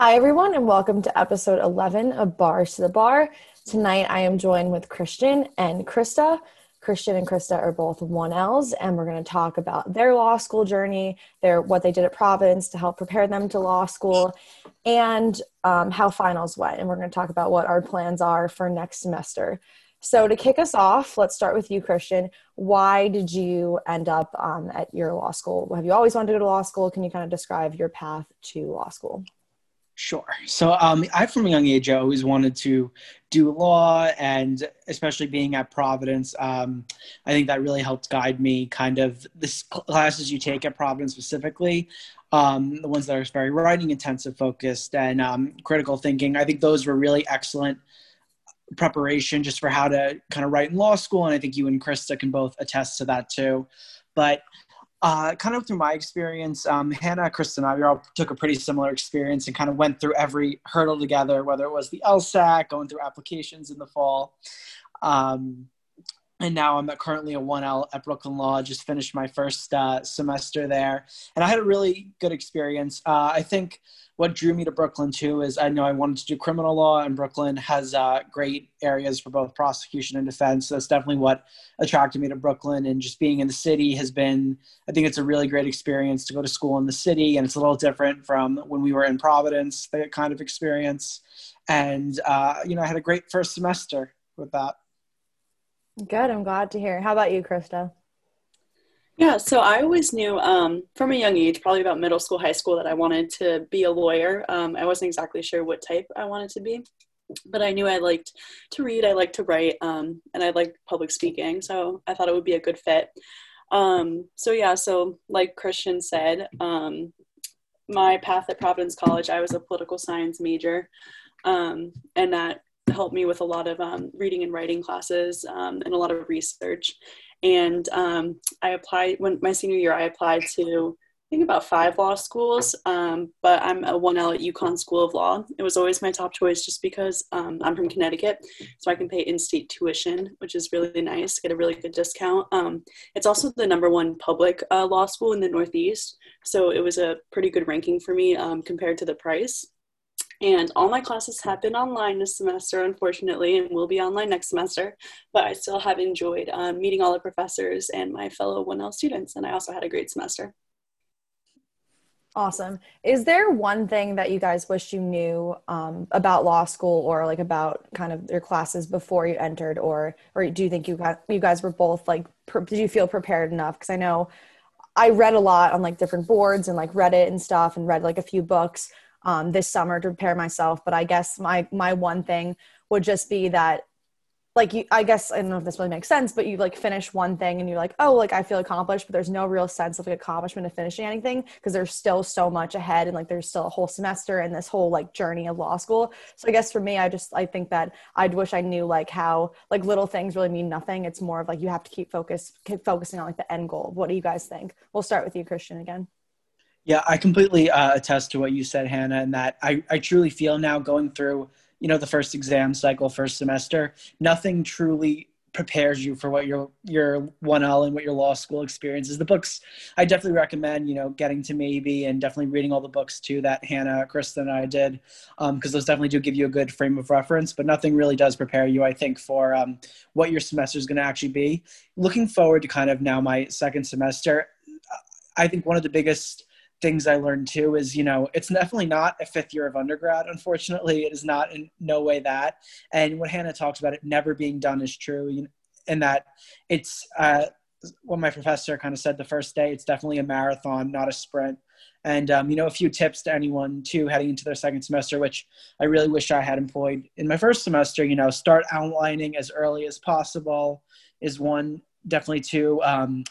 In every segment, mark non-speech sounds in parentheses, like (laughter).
Hi, everyone, and welcome to episode 11 of Bars to the Bar. Tonight, I am joined with Christian and Krista. Christian and Krista are both 1Ls, and we're going to talk about their law school journey, their what they did at Providence to help prepare them to law school, and um, how finals went. And we're going to talk about what our plans are for next semester. So, to kick us off, let's start with you, Christian. Why did you end up um, at your law school? Have you always wanted to go to law school? Can you kind of describe your path to law school? Sure. So um, I, from a young age, I always wanted to do law, and especially being at Providence, um, I think that really helped guide me. Kind of the classes you take at Providence specifically, um, the ones that are very writing intensive focused and um, critical thinking. I think those were really excellent preparation just for how to kind of write in law school, and I think you and Krista can both attest to that too. But uh, kind of through my experience, um, Hannah, Kristen, and I we all took a pretty similar experience and kind of went through every hurdle together, whether it was the LSAT, going through applications in the fall. Um, and now I'm currently a 1L at Brooklyn Law. Just finished my first uh, semester there, and I had a really good experience. Uh, I think what drew me to Brooklyn too is I know I wanted to do criminal law, and Brooklyn has uh, great areas for both prosecution and defense. So that's definitely what attracted me to Brooklyn. And just being in the city has been, I think it's a really great experience to go to school in the city, and it's a little different from when we were in Providence, that kind of experience. And uh, you know, I had a great first semester with that. Good. I'm glad to hear. How about you, Krista? Yeah, so I always knew um, from a young age, probably about middle school, high school, that I wanted to be a lawyer. Um, I wasn't exactly sure what type I wanted to be, but I knew I liked to read, I liked to write, um, and I liked public speaking. So I thought it would be a good fit. Um, so yeah, so like Christian said, um, my path at Providence College, I was a political science major, um, and that helped me with a lot of um, reading and writing classes um, and a lot of research. And um, I applied when my senior year, I applied to I think about five law schools, um, but I'm a 1L at UConn School of Law. It was always my top choice just because um, I'm from Connecticut, so I can pay in-state tuition, which is really nice, get a really good discount. Um, it's also the number one public uh, law school in the Northeast, so it was a pretty good ranking for me compared to the price. And all my classes have been online this semester, unfortunately, and will be online next semester. But I still have enjoyed um, meeting all the professors and my fellow 1L students, and I also had a great semester. Awesome. Is there one thing that you guys wish you knew um, about law school or like about kind of your classes before you entered, or or do you think you got you guys were both like pre- did you feel prepared enough? Because I know I read a lot on like different boards and like Reddit and stuff, and read like a few books um, this summer to prepare myself. But I guess my my one thing would just be that like you i guess i don't know if this really makes sense but you like finish one thing and you're like oh like i feel accomplished but there's no real sense of like accomplishment of finishing anything because there's still so much ahead and like there's still a whole semester and this whole like journey of law school. So i guess for me i just i think that i'd wish i knew like how like little things really mean nothing. It's more of like you have to keep focus keep focusing on like the end goal. What do you guys think? We'll start with you christian again yeah, I completely uh, attest to what you said, Hannah, and that I, I truly feel now going through, you know, the first exam cycle, first semester, nothing truly prepares you for what your your 1L and what your law school experience is. The books I definitely recommend, you know, getting to maybe and definitely reading all the books too that Hannah, Kristen, and I did, because um, those definitely do give you a good frame of reference. But nothing really does prepare you, I think, for um, what your semester is going to actually be. Looking forward to kind of now my second semester, I think one of the biggest things I learned too is, you know, it's definitely not a fifth year of undergrad. Unfortunately, it is not in no way that. And what Hannah talks about it never being done is true. You know, and that it's uh, what my professor kind of said the first day. It's definitely a marathon, not a sprint. And um, you know, a few tips to anyone too heading into their second semester, which I really wish I had employed in my first semester. You know, start outlining as early as possible is one. Definitely two. Um,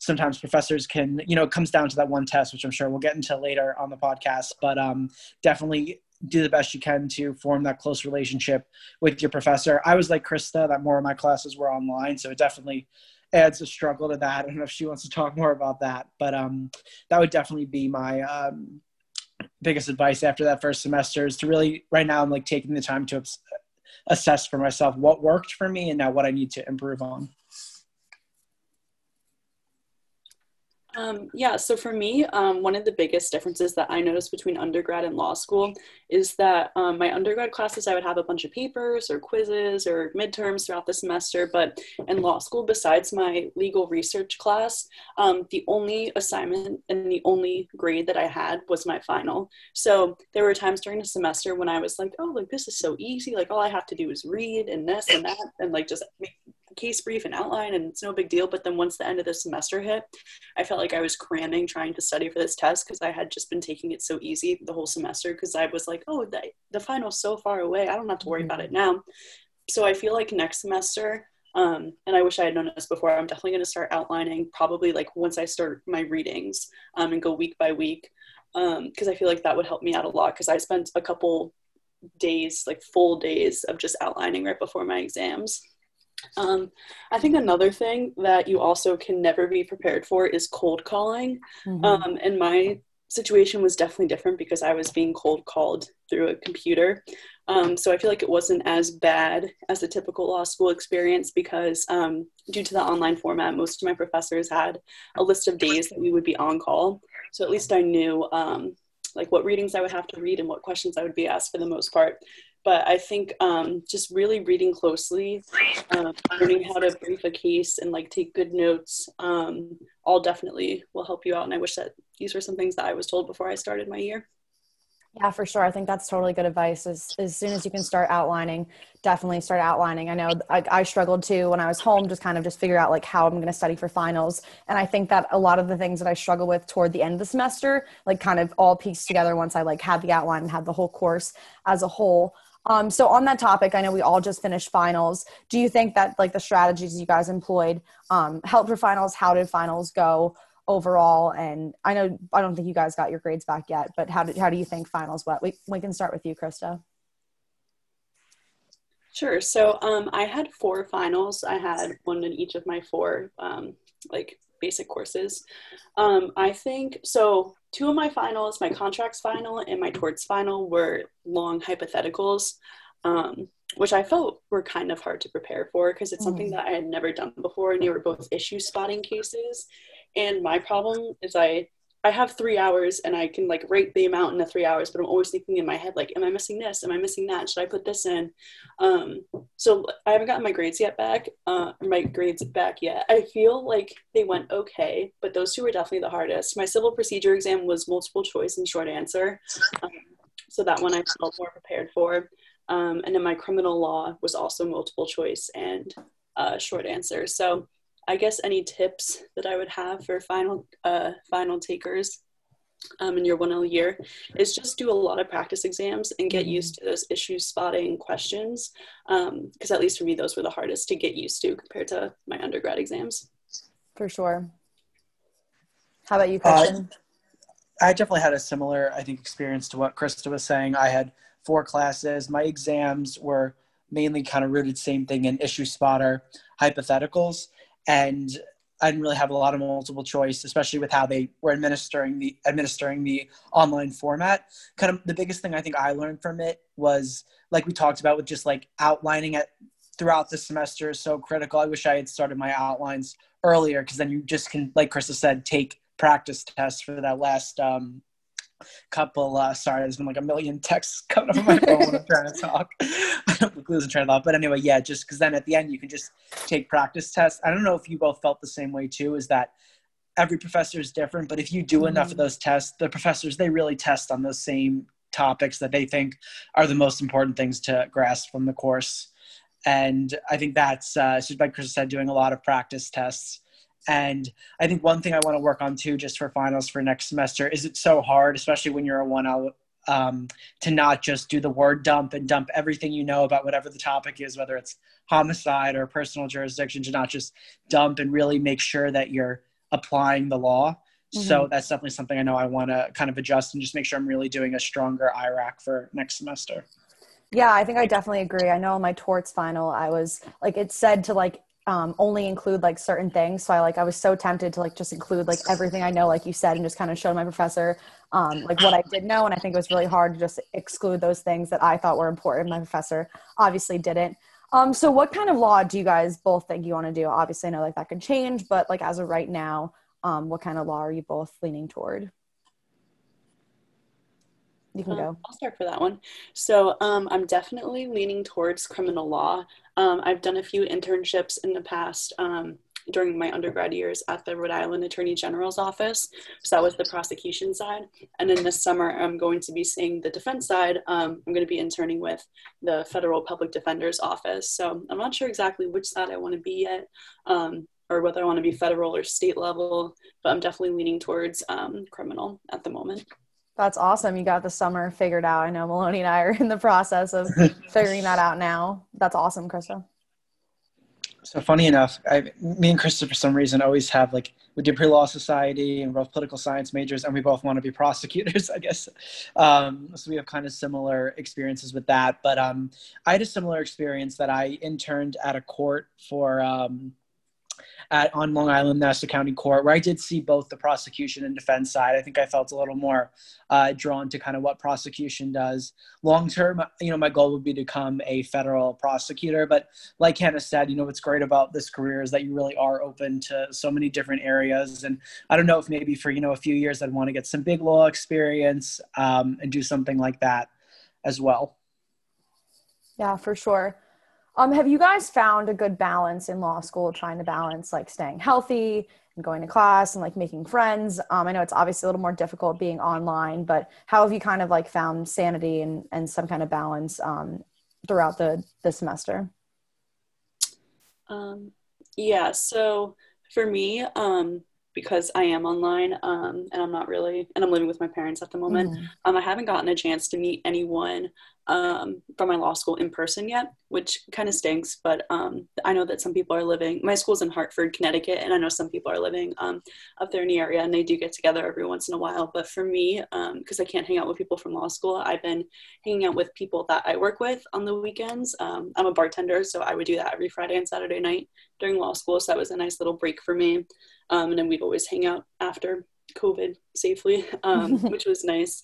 sometimes professors can, you know, it comes down to that one test, which I'm sure we'll get into later on the podcast, but um, definitely do the best you can to form that close relationship with your professor. I was like Krista, that more of my classes were online, so it definitely adds a struggle to that. I don't know if she wants to talk more about that, but um, that would definitely be my um, biggest advice after that first semester is to really, right now, I'm like taking the time to assess for myself what worked for me and now what I need to improve on. Um, yeah, so for me, um, one of the biggest differences that I noticed between undergrad and law school is that um, my undergrad classes, I would have a bunch of papers or quizzes or midterms throughout the semester. But in law school, besides my legal research class, um, the only assignment and the only grade that I had was my final. So there were times during the semester when I was like, oh, like this is so easy. Like all I have to do is read and this and that and like just make case brief and outline and it's no big deal but then once the end of the semester hit i felt like i was cramming trying to study for this test because i had just been taking it so easy the whole semester because i was like oh the, the final's so far away. I don't have to worry about it now. So i feel like next semester um, and i wish i had known this before i'm definitely going to start outlining probably like once i start my readings um, and go week by week because um, i feel like that would help me out a lot because i spent a couple days like full days of just outlining right before my exams um, I think another thing that you also can never be prepared for is cold calling. Mm-hmm. Um, and my situation was definitely different because I was being cold called through a computer. Um, so I feel like it wasn't as bad as a typical law school experience because um, due to the online format, most of my professors had a list of days that we would be on call. So at least I knew um, like what readings I would have to read and what questions I would be asked for the most part but I think um, just really reading closely, uh, learning how to brief a case and like take good notes, um, all definitely will help you out. And I wish that these were some things that I was told before I started my year. Yeah, for sure. I think that's totally good advice. As, as soon as you can start outlining, definitely start outlining. I know I, I struggled too when I was home, just kind of just figure out like how I'm going to study for finals. And I think that a lot of the things that I struggle with toward the end of the semester, like kind of all pieced together once I like had the outline and had the whole course as a whole. Um, so on that topic, I know we all just finished finals. Do you think that like the strategies you guys employed um, helped for finals? How did finals go overall? And I know I don't think you guys got your grades back yet, but how did how do you think finals went? We we can start with you, Krista. Sure. So um, I had four finals. I had one in each of my four um, like basic courses. Um, I think so. Two of my finals, my contracts final and my torts final, were long hypotheticals, um, which I felt were kind of hard to prepare for because it's something mm. that I had never done before, and they were both issue spotting cases. And my problem is I I have three hours and I can like rate the amount in the three hours, but I'm always thinking in my head, like, am I missing this? Am I missing that? Should I put this in? Um, so I haven't gotten my grades yet back, uh, my grades back yet. I feel like they went okay, but those two were definitely the hardest. My civil procedure exam was multiple choice and short answer. Um, so that one I felt more prepared for. Um, and then my criminal law was also multiple choice and uh, short answer. So I guess any tips that I would have for final uh, final takers um, in your one L year is just do a lot of practice exams and get mm-hmm. used to those issue spotting questions. Because um, at least for me, those were the hardest to get used to compared to my undergrad exams. For sure. How about you, Christian? Uh, I definitely had a similar, I think, experience to what Krista was saying. I had four classes. My exams were mainly kind of rooted same thing in issue spotter hypotheticals and I didn't really have a lot of multiple choice, especially with how they were administering the administering the online format. Kind of the biggest thing I think I learned from it was like we talked about with just like outlining it throughout the semester is so critical. I wish I had started my outlines earlier because then you just can, like Krista said, take practice tests for that last um, couple uh sorry there's been like a million texts (laughs) coming up on my phone when i'm trying to talk (laughs) I'm losing train of thought but anyway yeah just because then at the end you can just take practice tests i don't know if you both felt the same way too is that every professor is different but if you do mm-hmm. enough of mm-hmm. those tests the professors they really test on those same topics that they think are the most important things to grasp from the course and i think that's uh, just like chris said doing a lot of practice tests and I think one thing I want to work on too, just for finals for next semester, is it's so hard, especially when you're a 1L, um, to not just do the word dump and dump everything you know about whatever the topic is, whether it's homicide or personal jurisdiction, to not just dump and really make sure that you're applying the law. Mm-hmm. So that's definitely something I know I want to kind of adjust and just make sure I'm really doing a stronger IRAC for next semester. Yeah, I think I definitely agree. I know my torts final, I was like, it said to like um, only include like certain things. So I like I was so tempted to like just include like everything I know, like you said, and just kind of show my professor um, like what I did know. And I think it was really hard to just exclude those things that I thought were important. My professor obviously didn't. Um, so what kind of law do you guys both think you want to do? Obviously, I know like that could change, but like as of right now, um, what kind of law are you both leaning toward? You can Uh, go. I'll start for that one. So um, I'm definitely leaning towards criminal law. Um, I've done a few internships in the past um, during my undergrad years at the Rhode Island Attorney General's office. So that was the prosecution side. And then this summer, I'm going to be seeing the defense side. Um, I'm going to be interning with the Federal Public Defender's office. So I'm not sure exactly which side I want to be yet. Um, or whether I want to be federal or state level, but I'm definitely leaning towards um, criminal at the moment. That's awesome. You got the summer figured out. I know Maloney and I are in the process of (laughs) figuring that out now. That's awesome, Krista. So funny enough, I, me and Krista for some reason always have like we did pre-law society and both political science majors, and we both want to be (laughs) prosecutors, I guess. Um, so we have kind of similar experiences with that. But um, I had a similar experience that I interned at a court for um, at on Long Island Nassau County Court, where I did see both the prosecution and defense side. I think I felt a little more uh, drawn to kind of what prosecution does. Long term, you know, my goal would be to become a federal prosecutor. But like Hannah said, you know, what's great about this career is that you really are open to so many different areas. And I don't know if maybe for you know a few years I'd want to get some big law experience um, and do something like that as well. Yeah, for sure. Um, have you guys found a good balance in law school trying to balance like staying healthy and going to class and like making friends? Um, I know it's obviously a little more difficult being online, but how have you kind of like found sanity and, and some kind of balance um, throughout the, the semester? Um, yeah, so for me, um, because I am online um, and I'm not really, and I'm living with my parents at the moment, Mhm. um, I haven't gotten a chance to meet anyone um, from my law school in person yet, which kind of stinks. But um, I know that some people are living, my school's in Hartford, Connecticut, and I know some people are living um, up there in the area and they do get together every once in a while. But for me, because I can't hang out with people from law school, I've been hanging out with people that I work with on the weekends. Um, I'm a bartender, so I would do that every Friday and Saturday night during law school. So that was a nice little break for me. Um, and then we'd always hang out after COVID safely, um, (laughs) which was nice.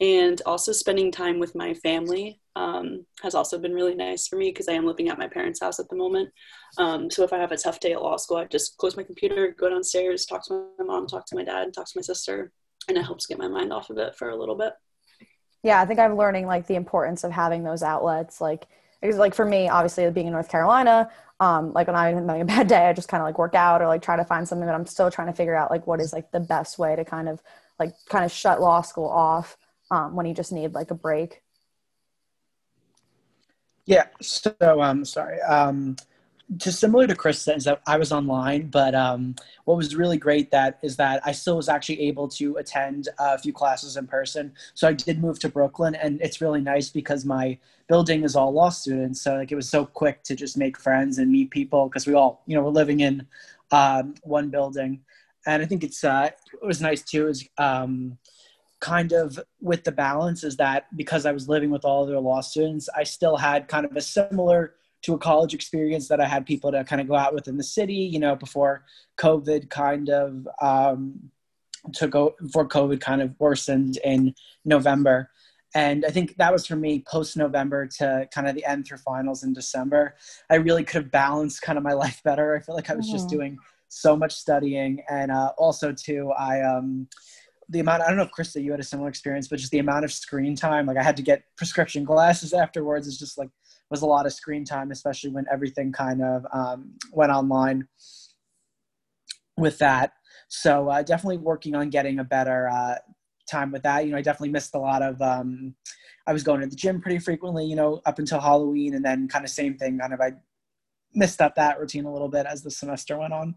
And also spending time with my family um, has also been really nice for me because I am living at my parents' house at the moment. Um, so if I have a tough day at law school, I just close my computer, go downstairs, talk to my mom, talk to my dad, talk to my sister, and it helps get my mind off of it for a little bit. Yeah, I think I'm learning like the importance of having those outlets. Like, because like for me, obviously being in North Carolina, um, like when I'm having a (laughs) bad day, I just kind of like work out or like try to find something. But I'm still trying to figure out like what is like the best way to kind of like kind of shut law school off um, when you just need like a break. Yeah. So, um, sorry. Um, just similar to Chris says that I was online, but um, what was really great that is that I still was actually able to attend a few classes in person. So I did move to Brooklyn, and it's really nice because my building is all law students. So like it was so quick to just make friends and meet people because we all, you know, we're living in um, one building, and I think it's uh, it was nice too. Is um, kind of with the balance is that because I was living with all other law students, I still had kind of a similar to a college experience that I had people to kind of go out with in the city, you know, before COVID kind of um, to go before COVID kind of worsened in November. And I think that was for me post November to kind of the end through finals in December. I really could have balanced kind of my (laughs) life better. I feel like I was just Mhm. doing so much studying. And uh, also, too, I, um, the amount, I don't know if Krista, you had a similar experience, but just the amount of screen time, like I had to get prescription glasses (laughs) afterwards. is just like, was a lot of screen time, especially when everything kind of um, went online with that. So uh, definitely working on getting a better uh, time with that. You know, I definitely missed a lot of. Um, I was going to the gym pretty frequently, you know, up until Halloween, and then kind of same thing. Kind of I missed up that routine a little bit as the semester went on.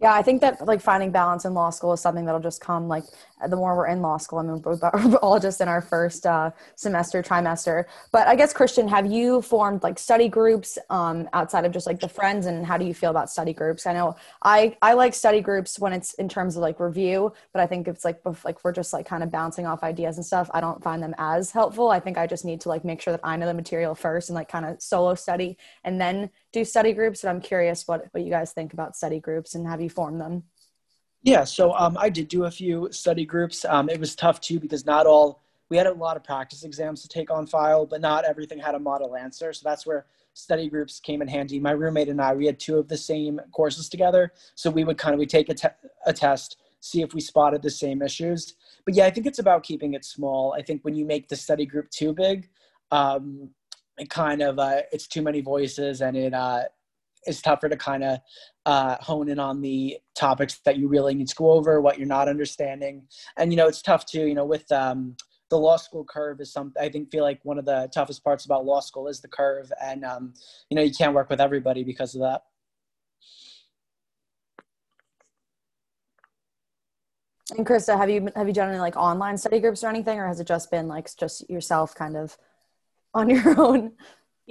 Yeah, I think that like finding balance in law school is something that'll just come like the more we're in law school. I mean, (laughs) we're all just in our first uh, semester, trimester. But I guess Christian, have you formed like study groups um, outside of just like the friends, and how do you feel about study groups? I know I I like study groups when it's in terms of like review, but I think it's like like we're just like kind of bouncing off ideas and stuff. I don't find them as helpful. I think I just need to like make sure that I know the material first and like kind of solo study and then do study groups. But I'm curious what what you guys think about study groups and have you formed them? Yeah, so um, I did do a few study groups. Um, it was tough too because not all we had a lot of practice exams to take on file, but not everything had a model answer. So that's where study groups came in handy. My roommate and I, we had two of the same courses together. So we would kind of, we take a, te- a test, see if we spotted the same issues. But yeah, I think it's about keeping it small. I think when you make the study group too big, um, it kind of, uh, it's too many voices and it, uh, is tougher to kind of uh, hone in on the topics that you really need to go over, what you're not understanding. And, you know, it's tough too, you know, with um, the law school curve is something I think feel like one of the toughest parts about law school is the curve. And, um, you know, you can't work with everybody because of that. And Krista, have you have you done any like online study groups or anything, or has it just been like just yourself kind of on your (laughs) own?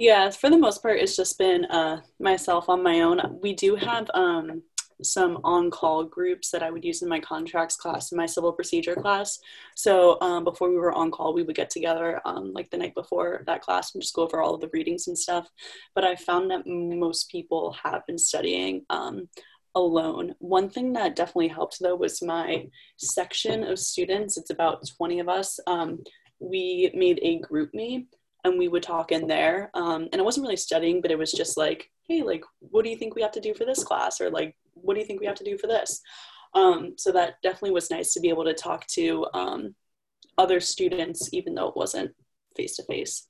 Yeah, for the most part, it's just been uh, myself on my own. We do have um, some on-call groups that I would use in my contracts class and my civil procedure class. So um, before we were on call, we would get together um, like the night before that class and just go over all of the readings and stuff. But I found that most people have been studying um, alone. One thing that definitely helped though was my section of students. It's about 20 of us. Um, we made a GroupMe and we would talk in there. Um, and I wasn't really studying, but it was just like, hey, like, what do you think we have to do for this class? Or like, what do you think we have to do for this? Um, so that definitely was nice to be able to talk to um, other students, even though it wasn't face to face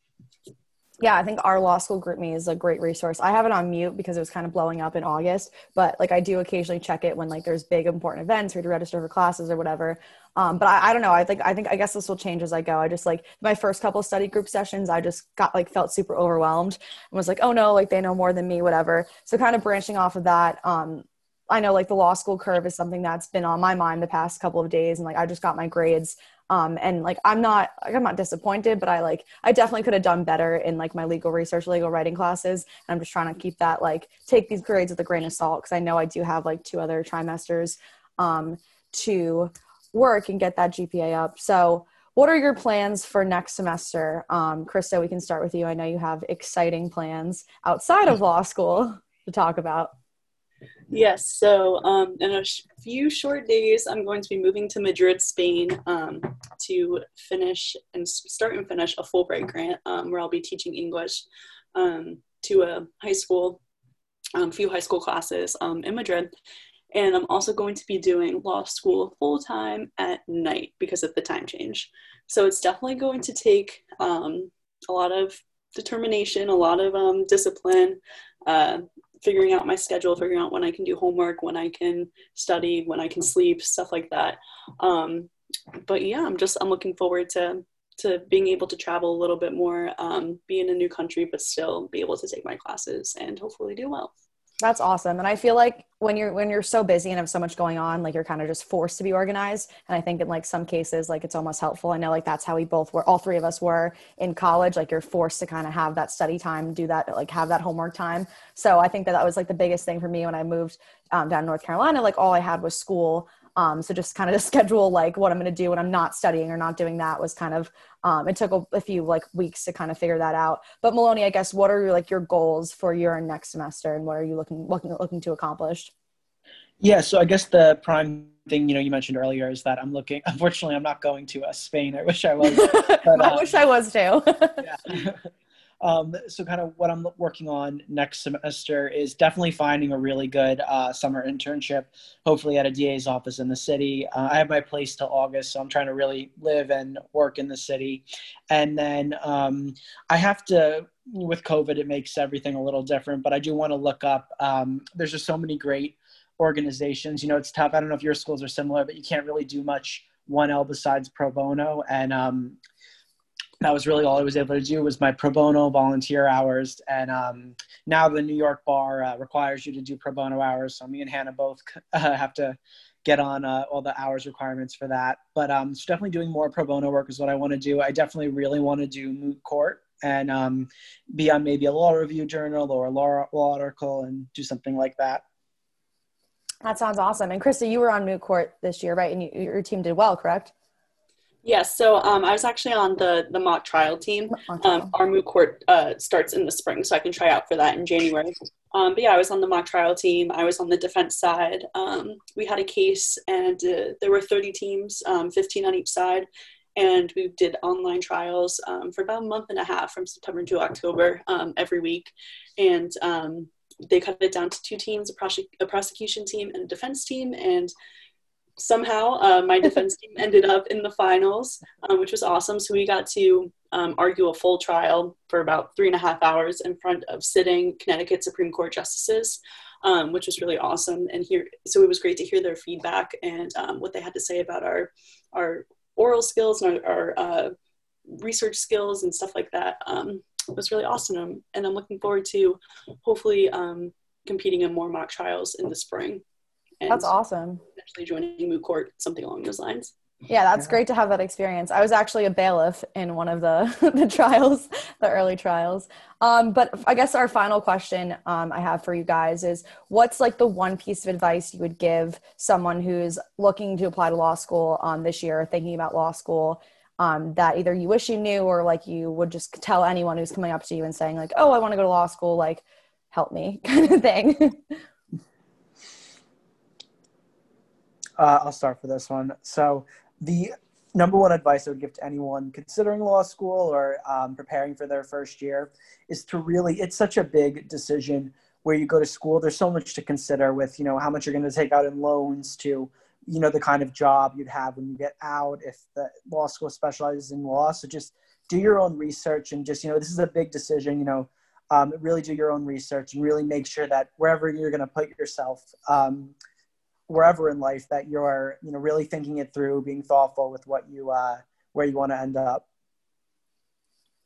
yeah, I think our law school GroupMe is a great resource. I have it on mute because it was kind of blowing up in August, but like I do occasionally check it when like there's big important events or to register for classes or whatever. Um, but I, I don't know. I think I think I guess this will change as I go. I just like my first couple study group sessions, I just got like felt super overwhelmed and was like, oh no, like they know more than me, whatever. So kind of branching off of that, um, I know like the law school curve is something that's been on my mind the past couple of days, and like I just got my grades um, and like i'm not like, i'm not disappointed but i like i definitely could have done better in like my legal research legal writing classes. And i'm just trying to keep that like take these grades with a grain of salt because i know i do have like two other trimesters um, to work and get that gpa up. So what are your plans for next semester? Um, krista we can start with you. I know you have exciting plans outside of law school to talk about Yes, so um, in a sh- few short days, I'm going to be moving to Madrid, Spain um, to finish and start and finish a Fulbright grant um, where I'll be teaching English um, to a high school, a um, few high school classes um, in Madrid. And I'm also going to be doing law school full time at night because of the time change. So it's definitely going to take a lot of determination, a lot of discipline. Uh, figuring out my schedule, figuring out when I can do homework, when I can study, when I can sleep, stuff like that. Um, but yeah, I'm just I'm looking forward to to being able to travel a little bit more, um, be in a new country, but still be able to take my classes and hopefully do well. That's awesome. And I feel like when you're when you're so busy and have so much going on, like you're kind of just forced to be organized. And I think in like some cases, like it's almost helpful. I know like that's how we both were all three of us were in college. Like you're forced to kind of have that study time, do that, like have that homework time. So I think that that was like the biggest thing for me when I moved um, down North Carolina. Like all I had was school um, so just kind of to schedule like what I'm going to do when I'm not studying or not doing that was kind of um, it took a, a, few like weeks to kind of figure that out. But Maloney, I guess what are your, like your goals for your next semester and what are you looking looking looking to accomplish? Yeah, so I guess the prime thing you know you mentioned earlier is that I'm looking. (laughs) Unfortunately, I'm not going to uh, Spain. I wish I was. (laughs) But, I um, wish I was too. yeah. (laughs) Um, so kind of what I'm working on next semester is definitely finding a really good uh, summer internship, hopefully at a DA's office in the city. Uh, I have my place till August, so I'm trying to really live and work in the city. And then um, I have to, with COVID, it makes everything a little different, but I do want to look up, um, there's just so many great organizations. You know, it's tough. I don't know if your schools are similar, but you can't really do much 1L besides pro bono. And um, that was really all I was able to do was my pro bono volunteer hours. And um, now the New York bar uh, requires you to do pro bono hours. So me and Hannah both (laughs) uh, have to get on uh, all the hours requirements for that. But um, so definitely doing more pro bono work is what I want to do. I definitely really want to do moot court and um, be on maybe a law review journal or a law, law article and do something like that. That sounds awesome. And Krista, you were on moot court this year, right? And you, your team did well, correct? Yes, so um, I was actually on the the mock trial team. Um, our moot court uh, starts in the spring, so I can try out for that in January. Um, but yeah, I was on the mock trial team. I was on the defense side. Um, we had a case, and uh, there were 30 teams, um, 15 on each side, and we did online trials um, for about a month and a half from September to October um, every week. And um, they cut it down to two teams a, prosec- a, prosecution team and a defense team. And somehow uh, my defense team (laughs) ended up in the finals, um, which was awesome. So we got to um, argue a full trial for about three and a half hours in front of sitting Connecticut Supreme Court justices. Um, which was really awesome. And here, so it was great to hear their feedback and um, what they had to say about our our oral skills and our, our uh, research skills and stuff like that. Um, it was really awesome. And I'm looking forward to hopefully um, competing in more mock trials in the spring. And That's awesome. Actually joining moot court, something along those lines. Yeah, that's great to have that experience. I was actually a bailiff in one of the (laughs) the trials, the early trials. Um, but I guess our final question um, I have for you guys is, what's like the one piece of advice you would give someone who's looking to apply to law school um, this year, or thinking about law school, um, that either you wish you knew or like you would just tell anyone who's coming up to you and saying like, "Oh, I want to go to law school," like, help me, (laughs) kind of thing. Uh, I'll start for this one. So the number one advice I would give to anyone considering law school or um, preparing for their first year is to really, it's such a big decision where you go to school. There's so much to consider with, you know, how much you're going to take out in loans to, you know, the kind of job you'd have when you get out if the law school specializes in law. So just do your own research and just, you know, this is a big decision, you know, um, really do your own research and really make sure that wherever you're going to put yourself, um, wherever in life that you're you know really thinking it through being thoughtful with what you uh where you want to end up.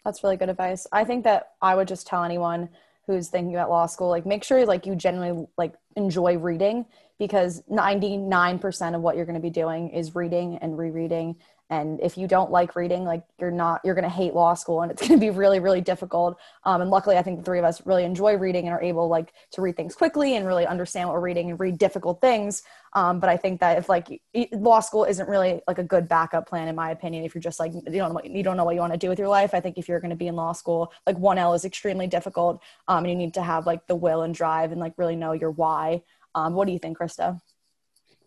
That's really good advice. I think that i would just tell anyone who's thinking about law school like make sure like you genuinely like enjoy reading because 99% of what you're going to be doing is reading and rereading and if you don't like reading like you're not you're going to hate law school and it's (laughs) going to be really really difficult. Um, and luckily i think the three of us really enjoy reading and are able like to read things quickly and really understand what we're reading and read difficult things. Um, but i think that if like law school isn't really like a good backup plan in my opinion if you're just like you don't know what, you don't know what you want to do with your life i think if you're going to be in law school like 1l is extremely difficult. Um, and you need to have like the will and drive and like really know your why. Um, what do you think krista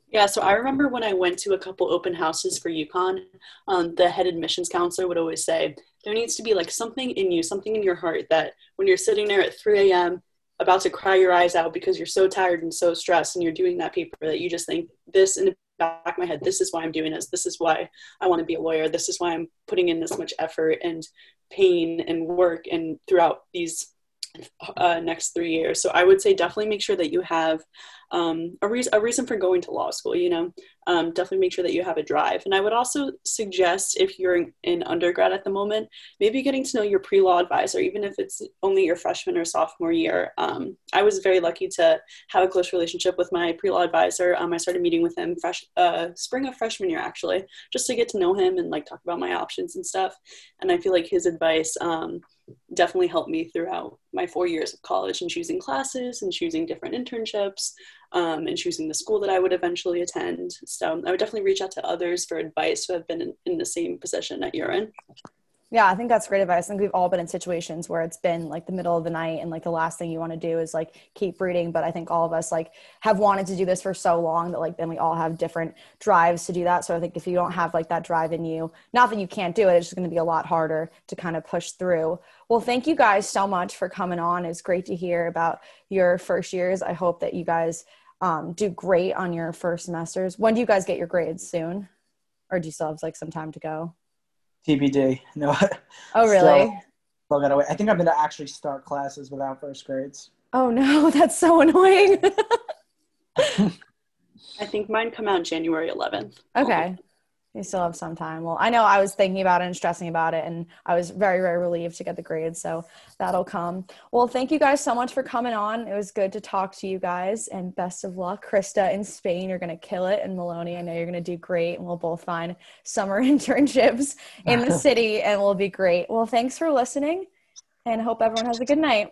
yeah, so I remember when I went to a couple open houses for UConn, um, the head admissions counselor would always say, there needs to be like something in you, something in your heart that when you're sitting there at 3 a.m., about to cry your eyes out because you're so tired and so stressed and you're doing that paper that you just think this in the back of my head, this is why I'm doing this. This is why I want to be a lawyer. This is why I'm putting in this much effort and pain and work and throughout these uh, next three years. So I would say definitely make sure that you have um, a, reason a reason for going to law school. You know, um, definitely make sure that you have a drive. And I would also suggest if you're in, undergrad at the moment, maybe getting to know your pre-law advisor, even if it's only your freshman or sophomore year. Um, I was very lucky to have a close relationship with my pre-law advisor. Um, I started meeting with him fresh uh, spring of freshman year actually, just to get to know him and like talk about my options and stuff. And I feel like his advice um, definitely helped me throughout my four years of college and choosing classes and choosing different internships um, and choosing the school that I would eventually attend. So I would definitely reach out to others for advice who have been in, in the same position that you're in. Yeah, I think that's great advice. I think we've all been in situations where it's been like the middle of the night and like the last thing you want to do is like keep reading. But I think all of us like have wanted to do this for so long that like then we all have different drives to do that. So I think if you don't have like that drive in you, not that you can't do it, it's just going to be a lot harder to kind of push through. Well, thank you guys so much for coming on. It's great to hear about your first years. I hope that you guys um, do great on your first semesters. When do you guys get your grades soon? Or do you still have like some time to go? TBD. (laughs) No. Oh, really? Still, still gotta wait. I think I'm gonna actually start classes without first grades. Oh no, (laughs) that's so annoying. (laughs) I think mine come out January 11th. Okay. You still have some time. Well, I know I was thinking about it and stressing about it, and I was very, very relieved to get the grades. So that'll come. Well, thank you guys so much for coming on. It was good to talk to you guys, and best of luck. Krista in Spain, you're going to kill it. And Maloney, I know you're going to do great, and we'll both find summer (laughs) internships in the (laughs) city, and we'll be great. Well, thanks for listening, and hope everyone has a good night.